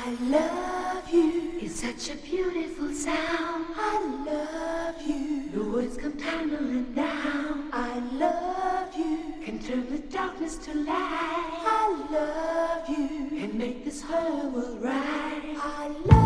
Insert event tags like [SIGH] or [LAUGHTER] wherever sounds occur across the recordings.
I love you It's such a beautiful sound. I love you. The words come tumbling down. I love you. Can turn the darkness to light. I love you. And make this whole world right. I love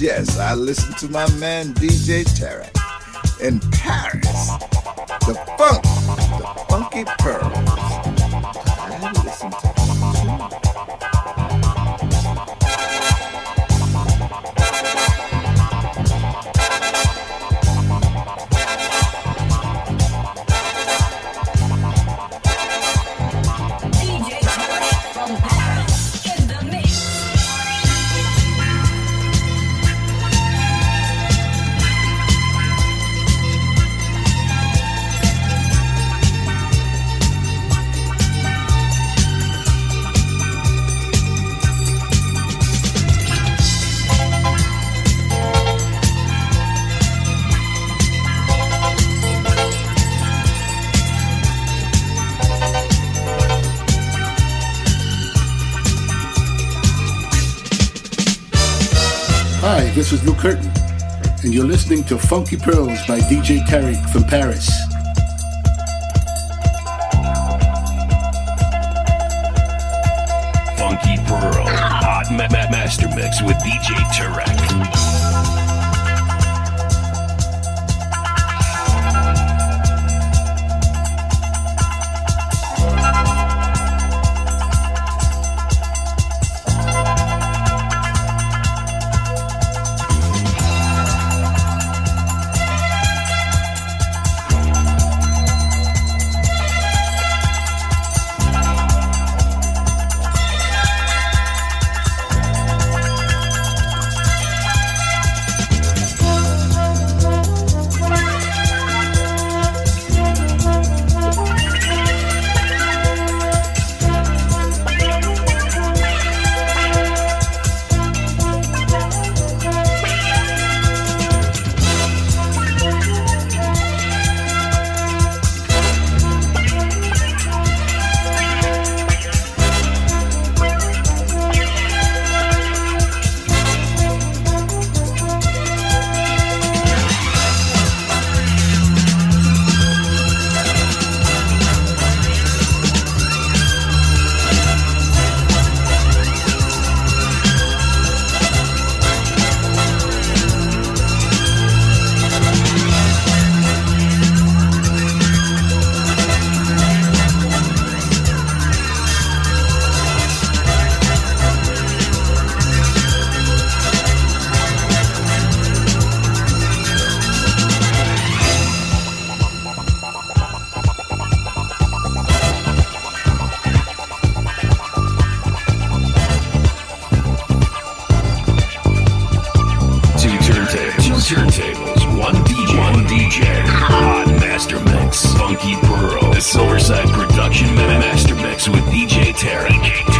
yes, I listen to my man DJ Tarek in Paris. The funk, the funky pearl. is Lou Curtin, and you're listening to Funky Pearls by DJ Tarek from Paris. Terry.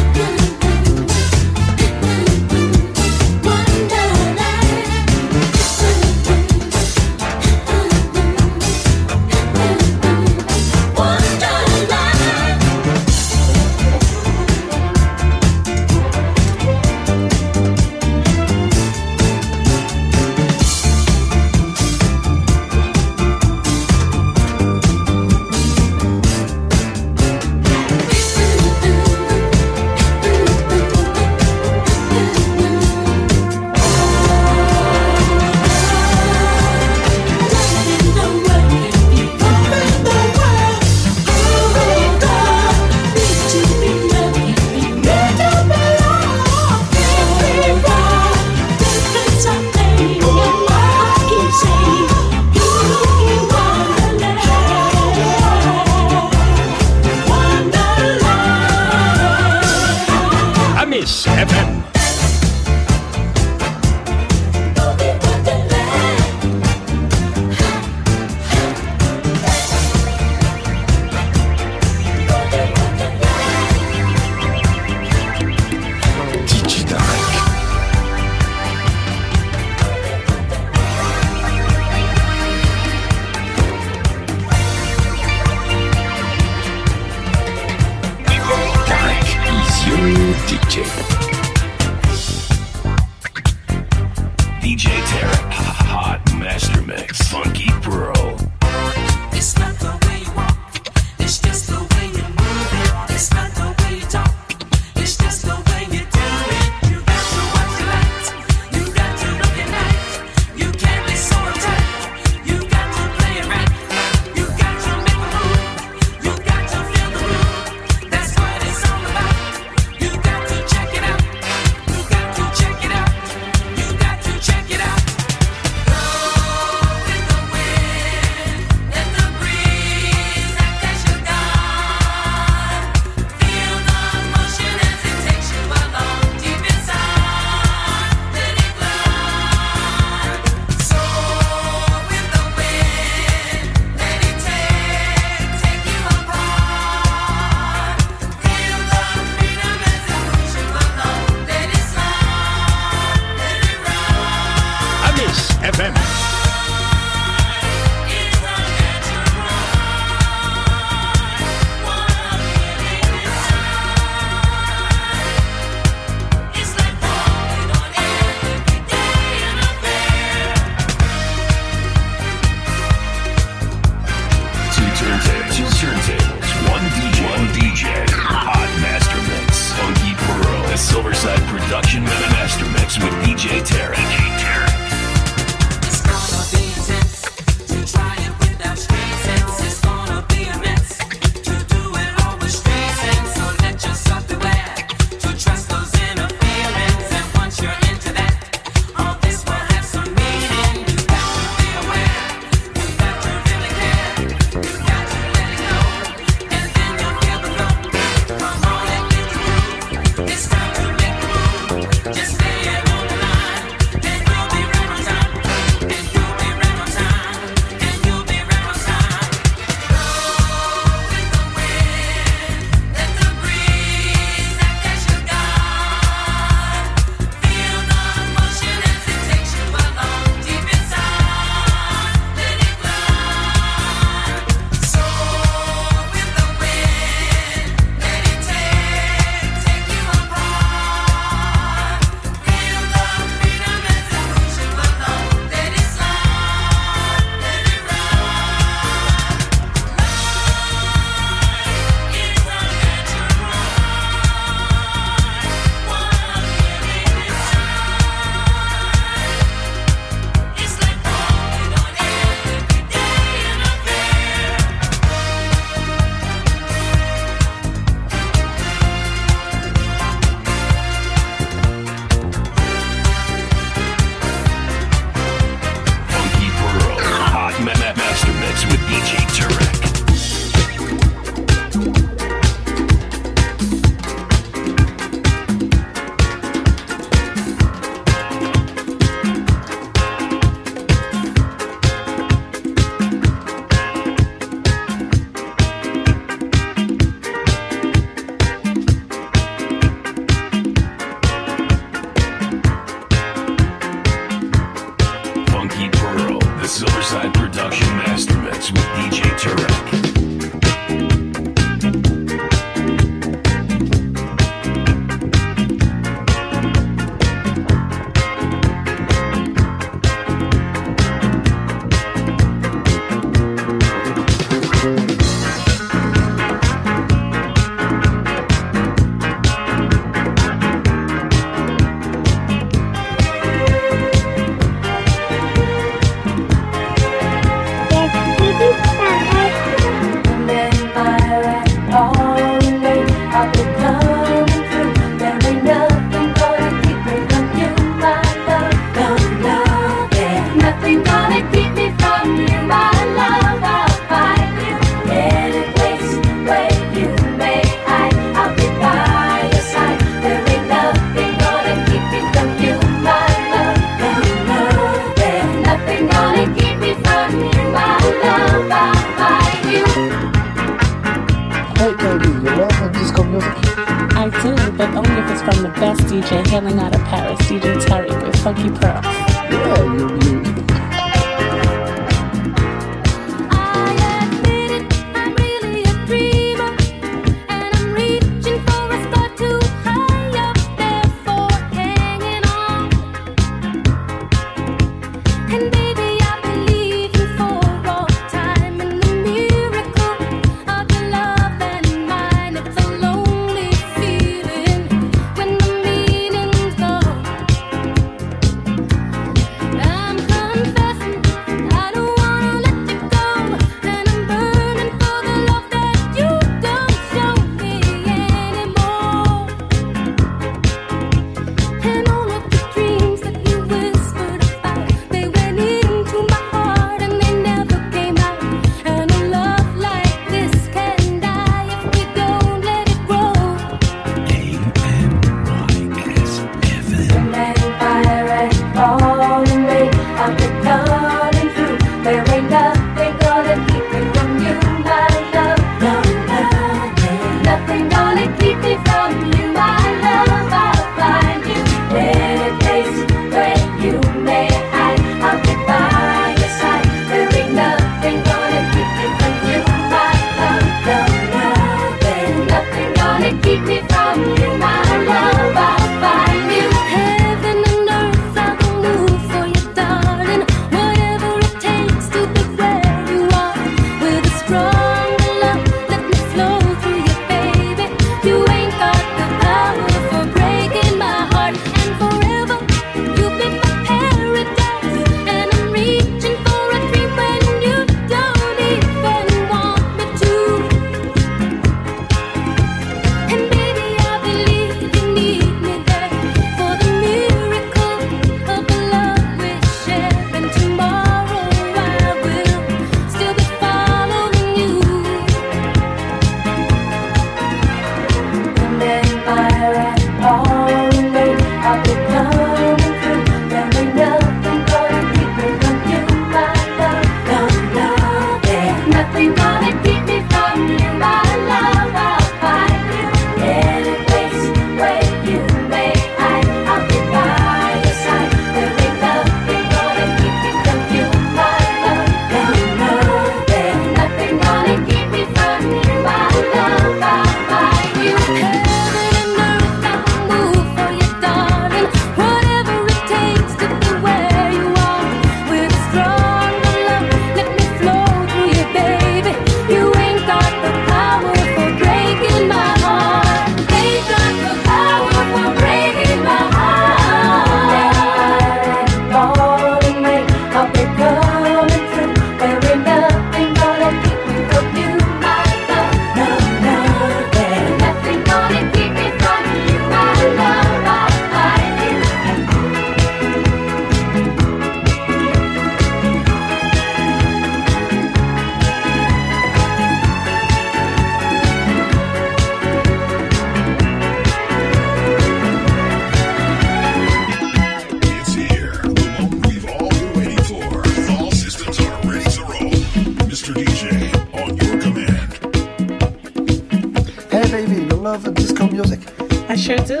Sure do.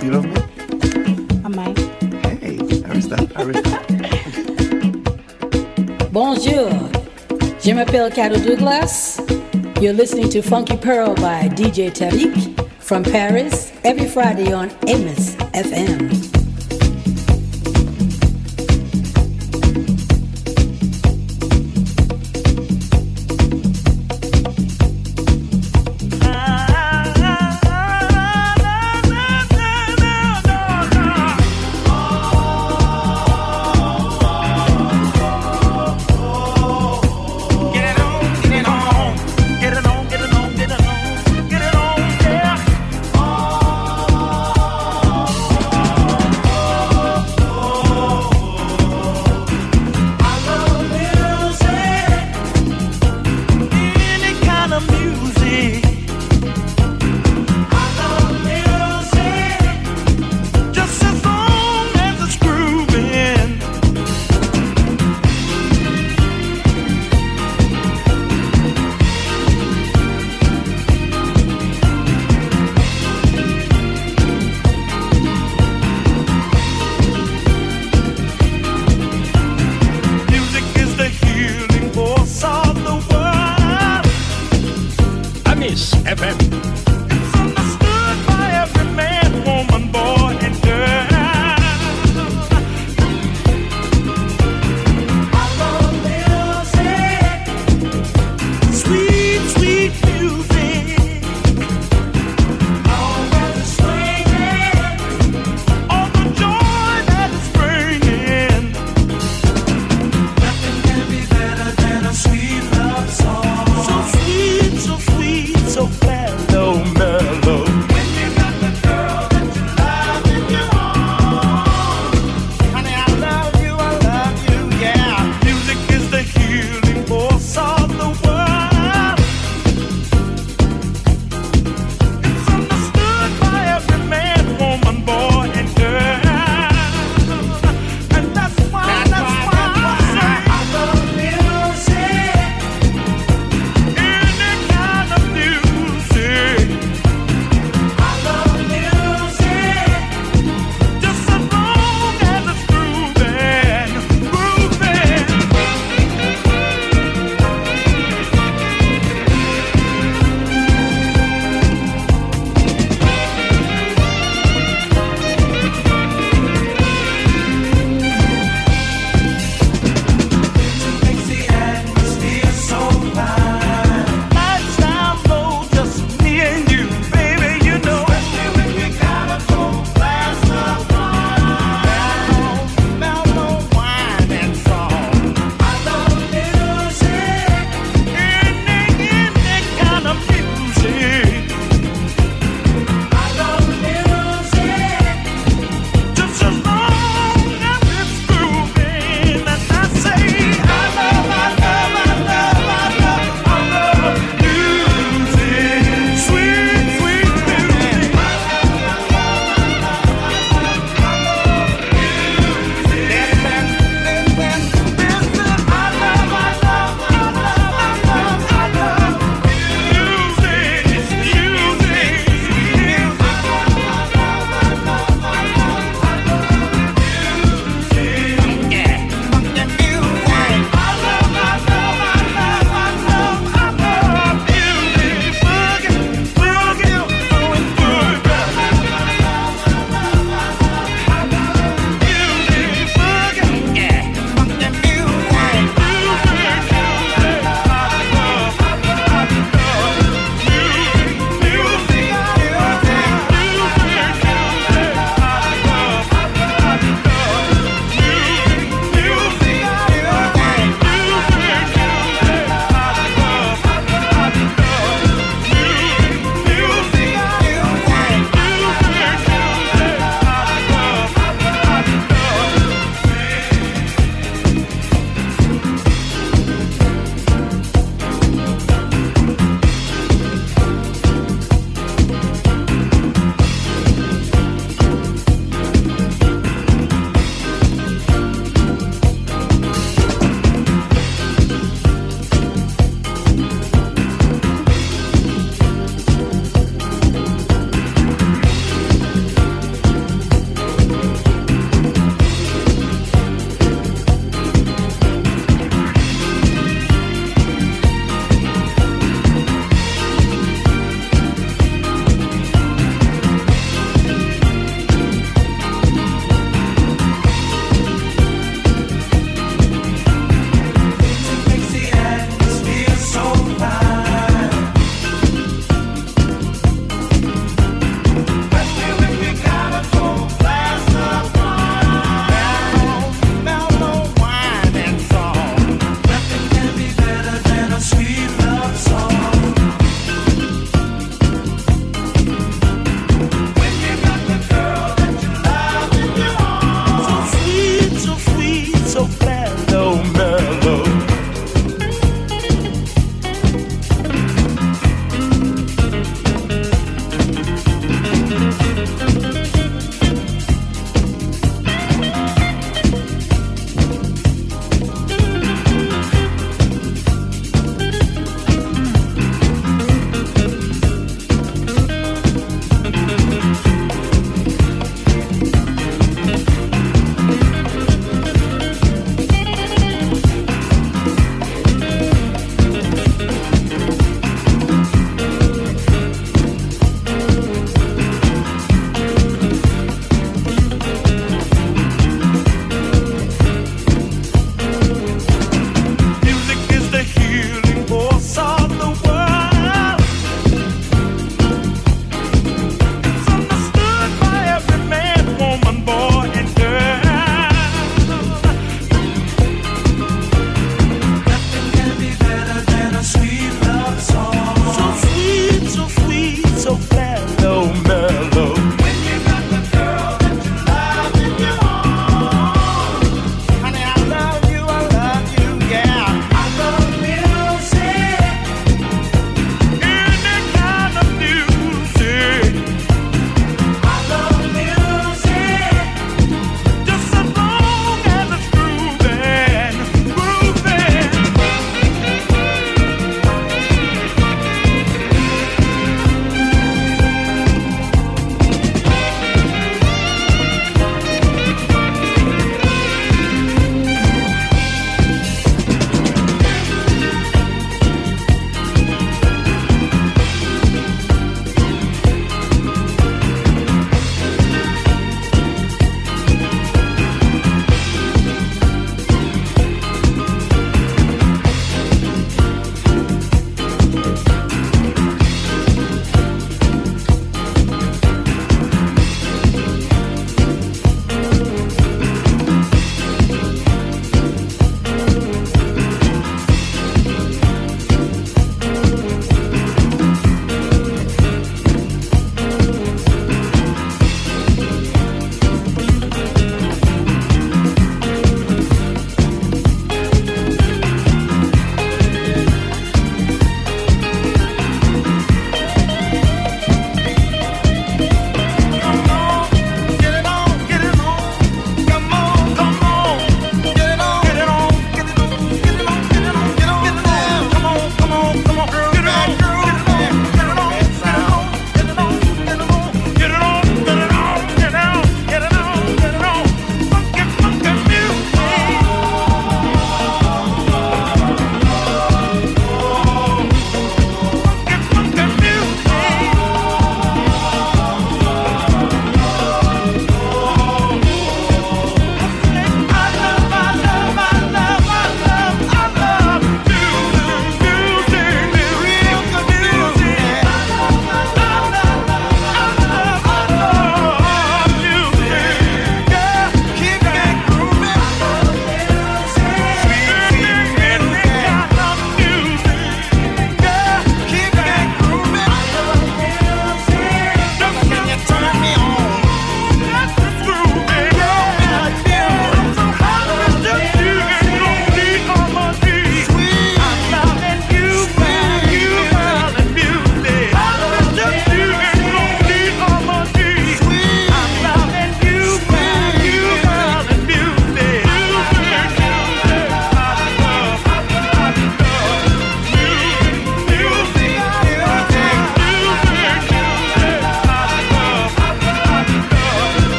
You love me? I might. Hey, I respect, I respect. [LAUGHS] Bonjour. Je m'appelle Caro Douglas. You're listening to Funky Pearl by DJ Tarek from Paris every Friday on Amos FM.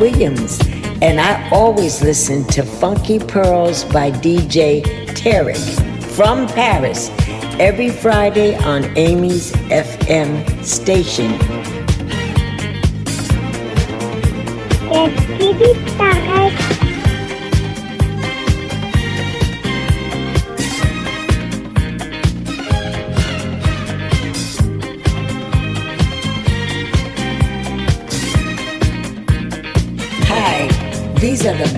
Williams. And I always listen to Funky Pearls by DJ Tarek from Paris every Friday on Amy's FM station. Est-ce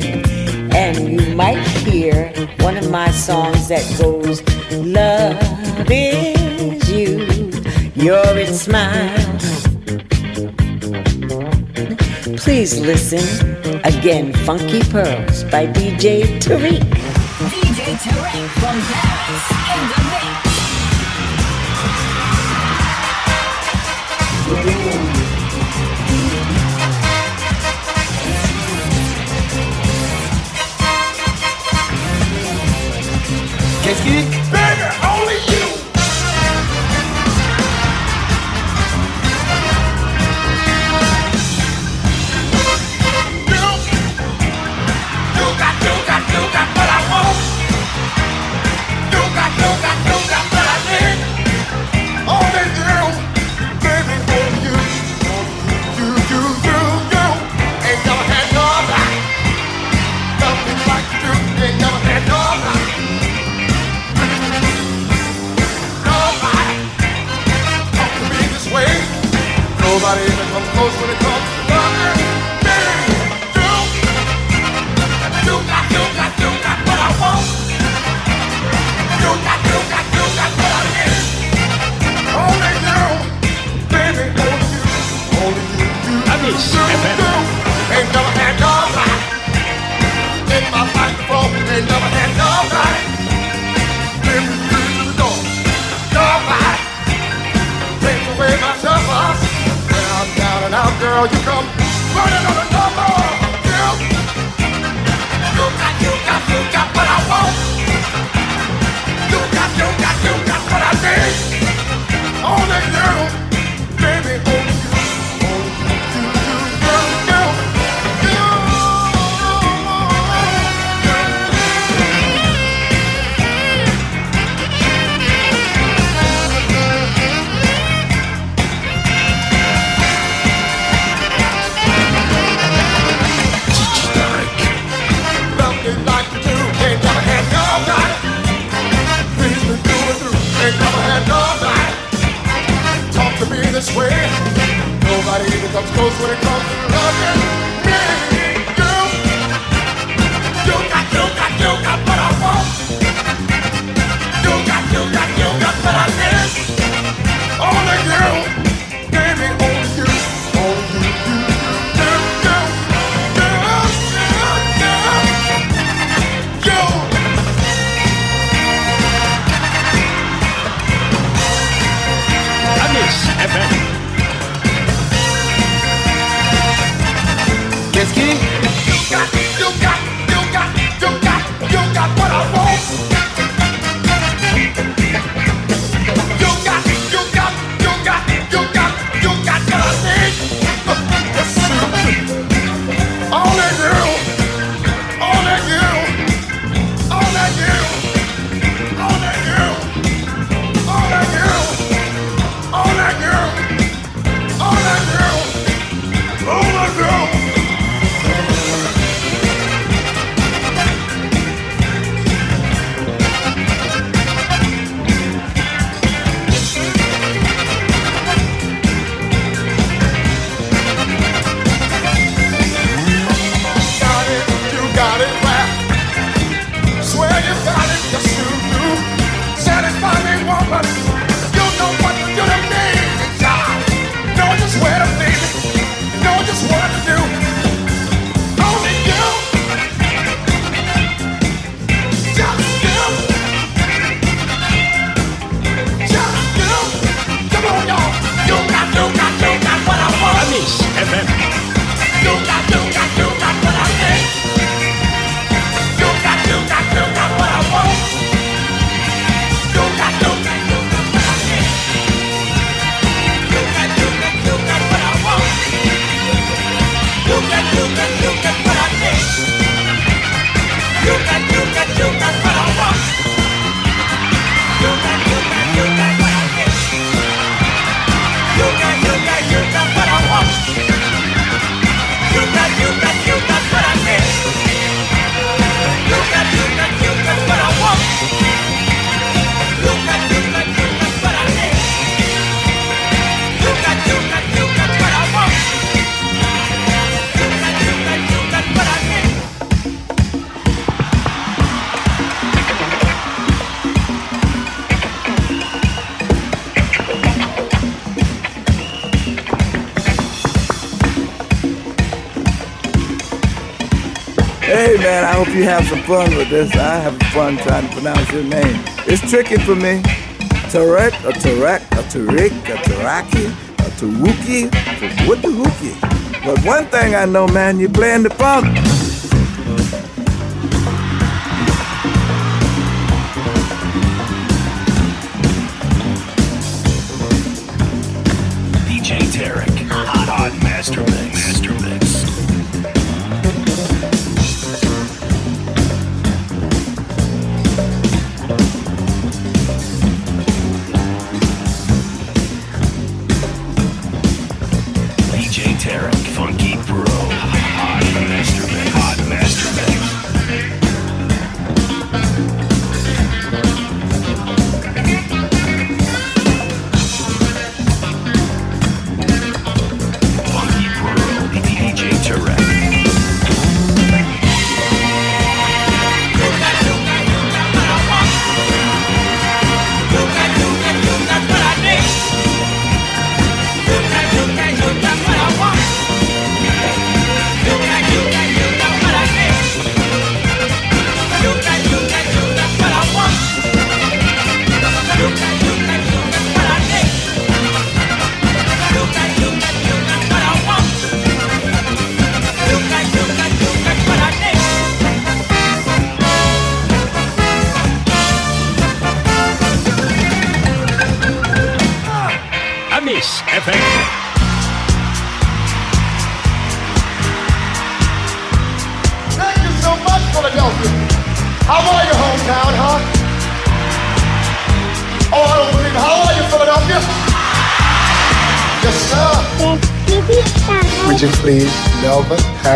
station. And you might hear one of my songs that goes, Love is you, you're smile. Please listen again, Funky Pearls by DJ Tarek. DJ Tarek from Paris. have some fun with this. I have fun trying to pronounce your name. It's tricky for me. Tarek, a Tarek, a Tarek, a Taraki, a Taruki, a Wookie. But one thing I know, man, you're playing the funk.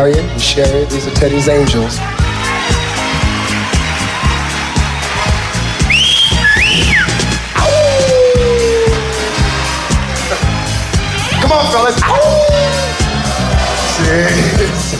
carry it, share it. These are Teddy's angels. Come on, fellas. [LAUGHS] See?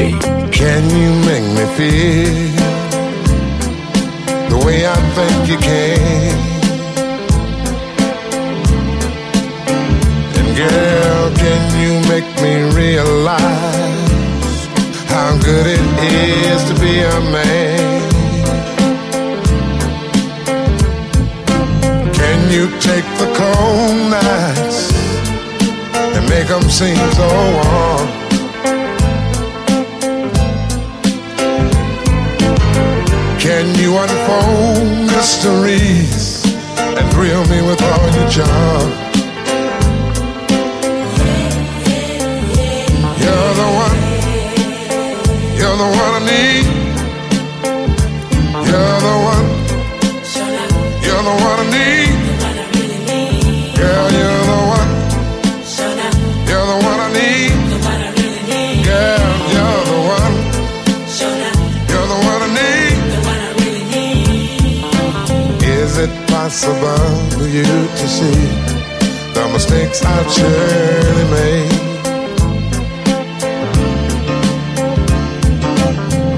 Can you make me feel the way I think you can? And girl, can you make me realize how good it is to be a man? Can you take the cold nights and make them seem so warm? You unfold mysteries and thrill me with all your charm? You're the one, you're the one I need. It possible for you to see the mistakes I've surely made?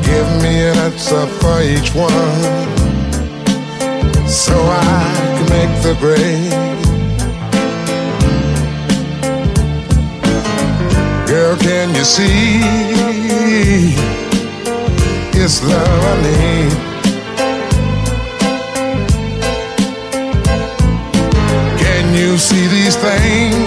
Give me an answer for each one so I can make the grade. Girl, can you see it's love I need? See these things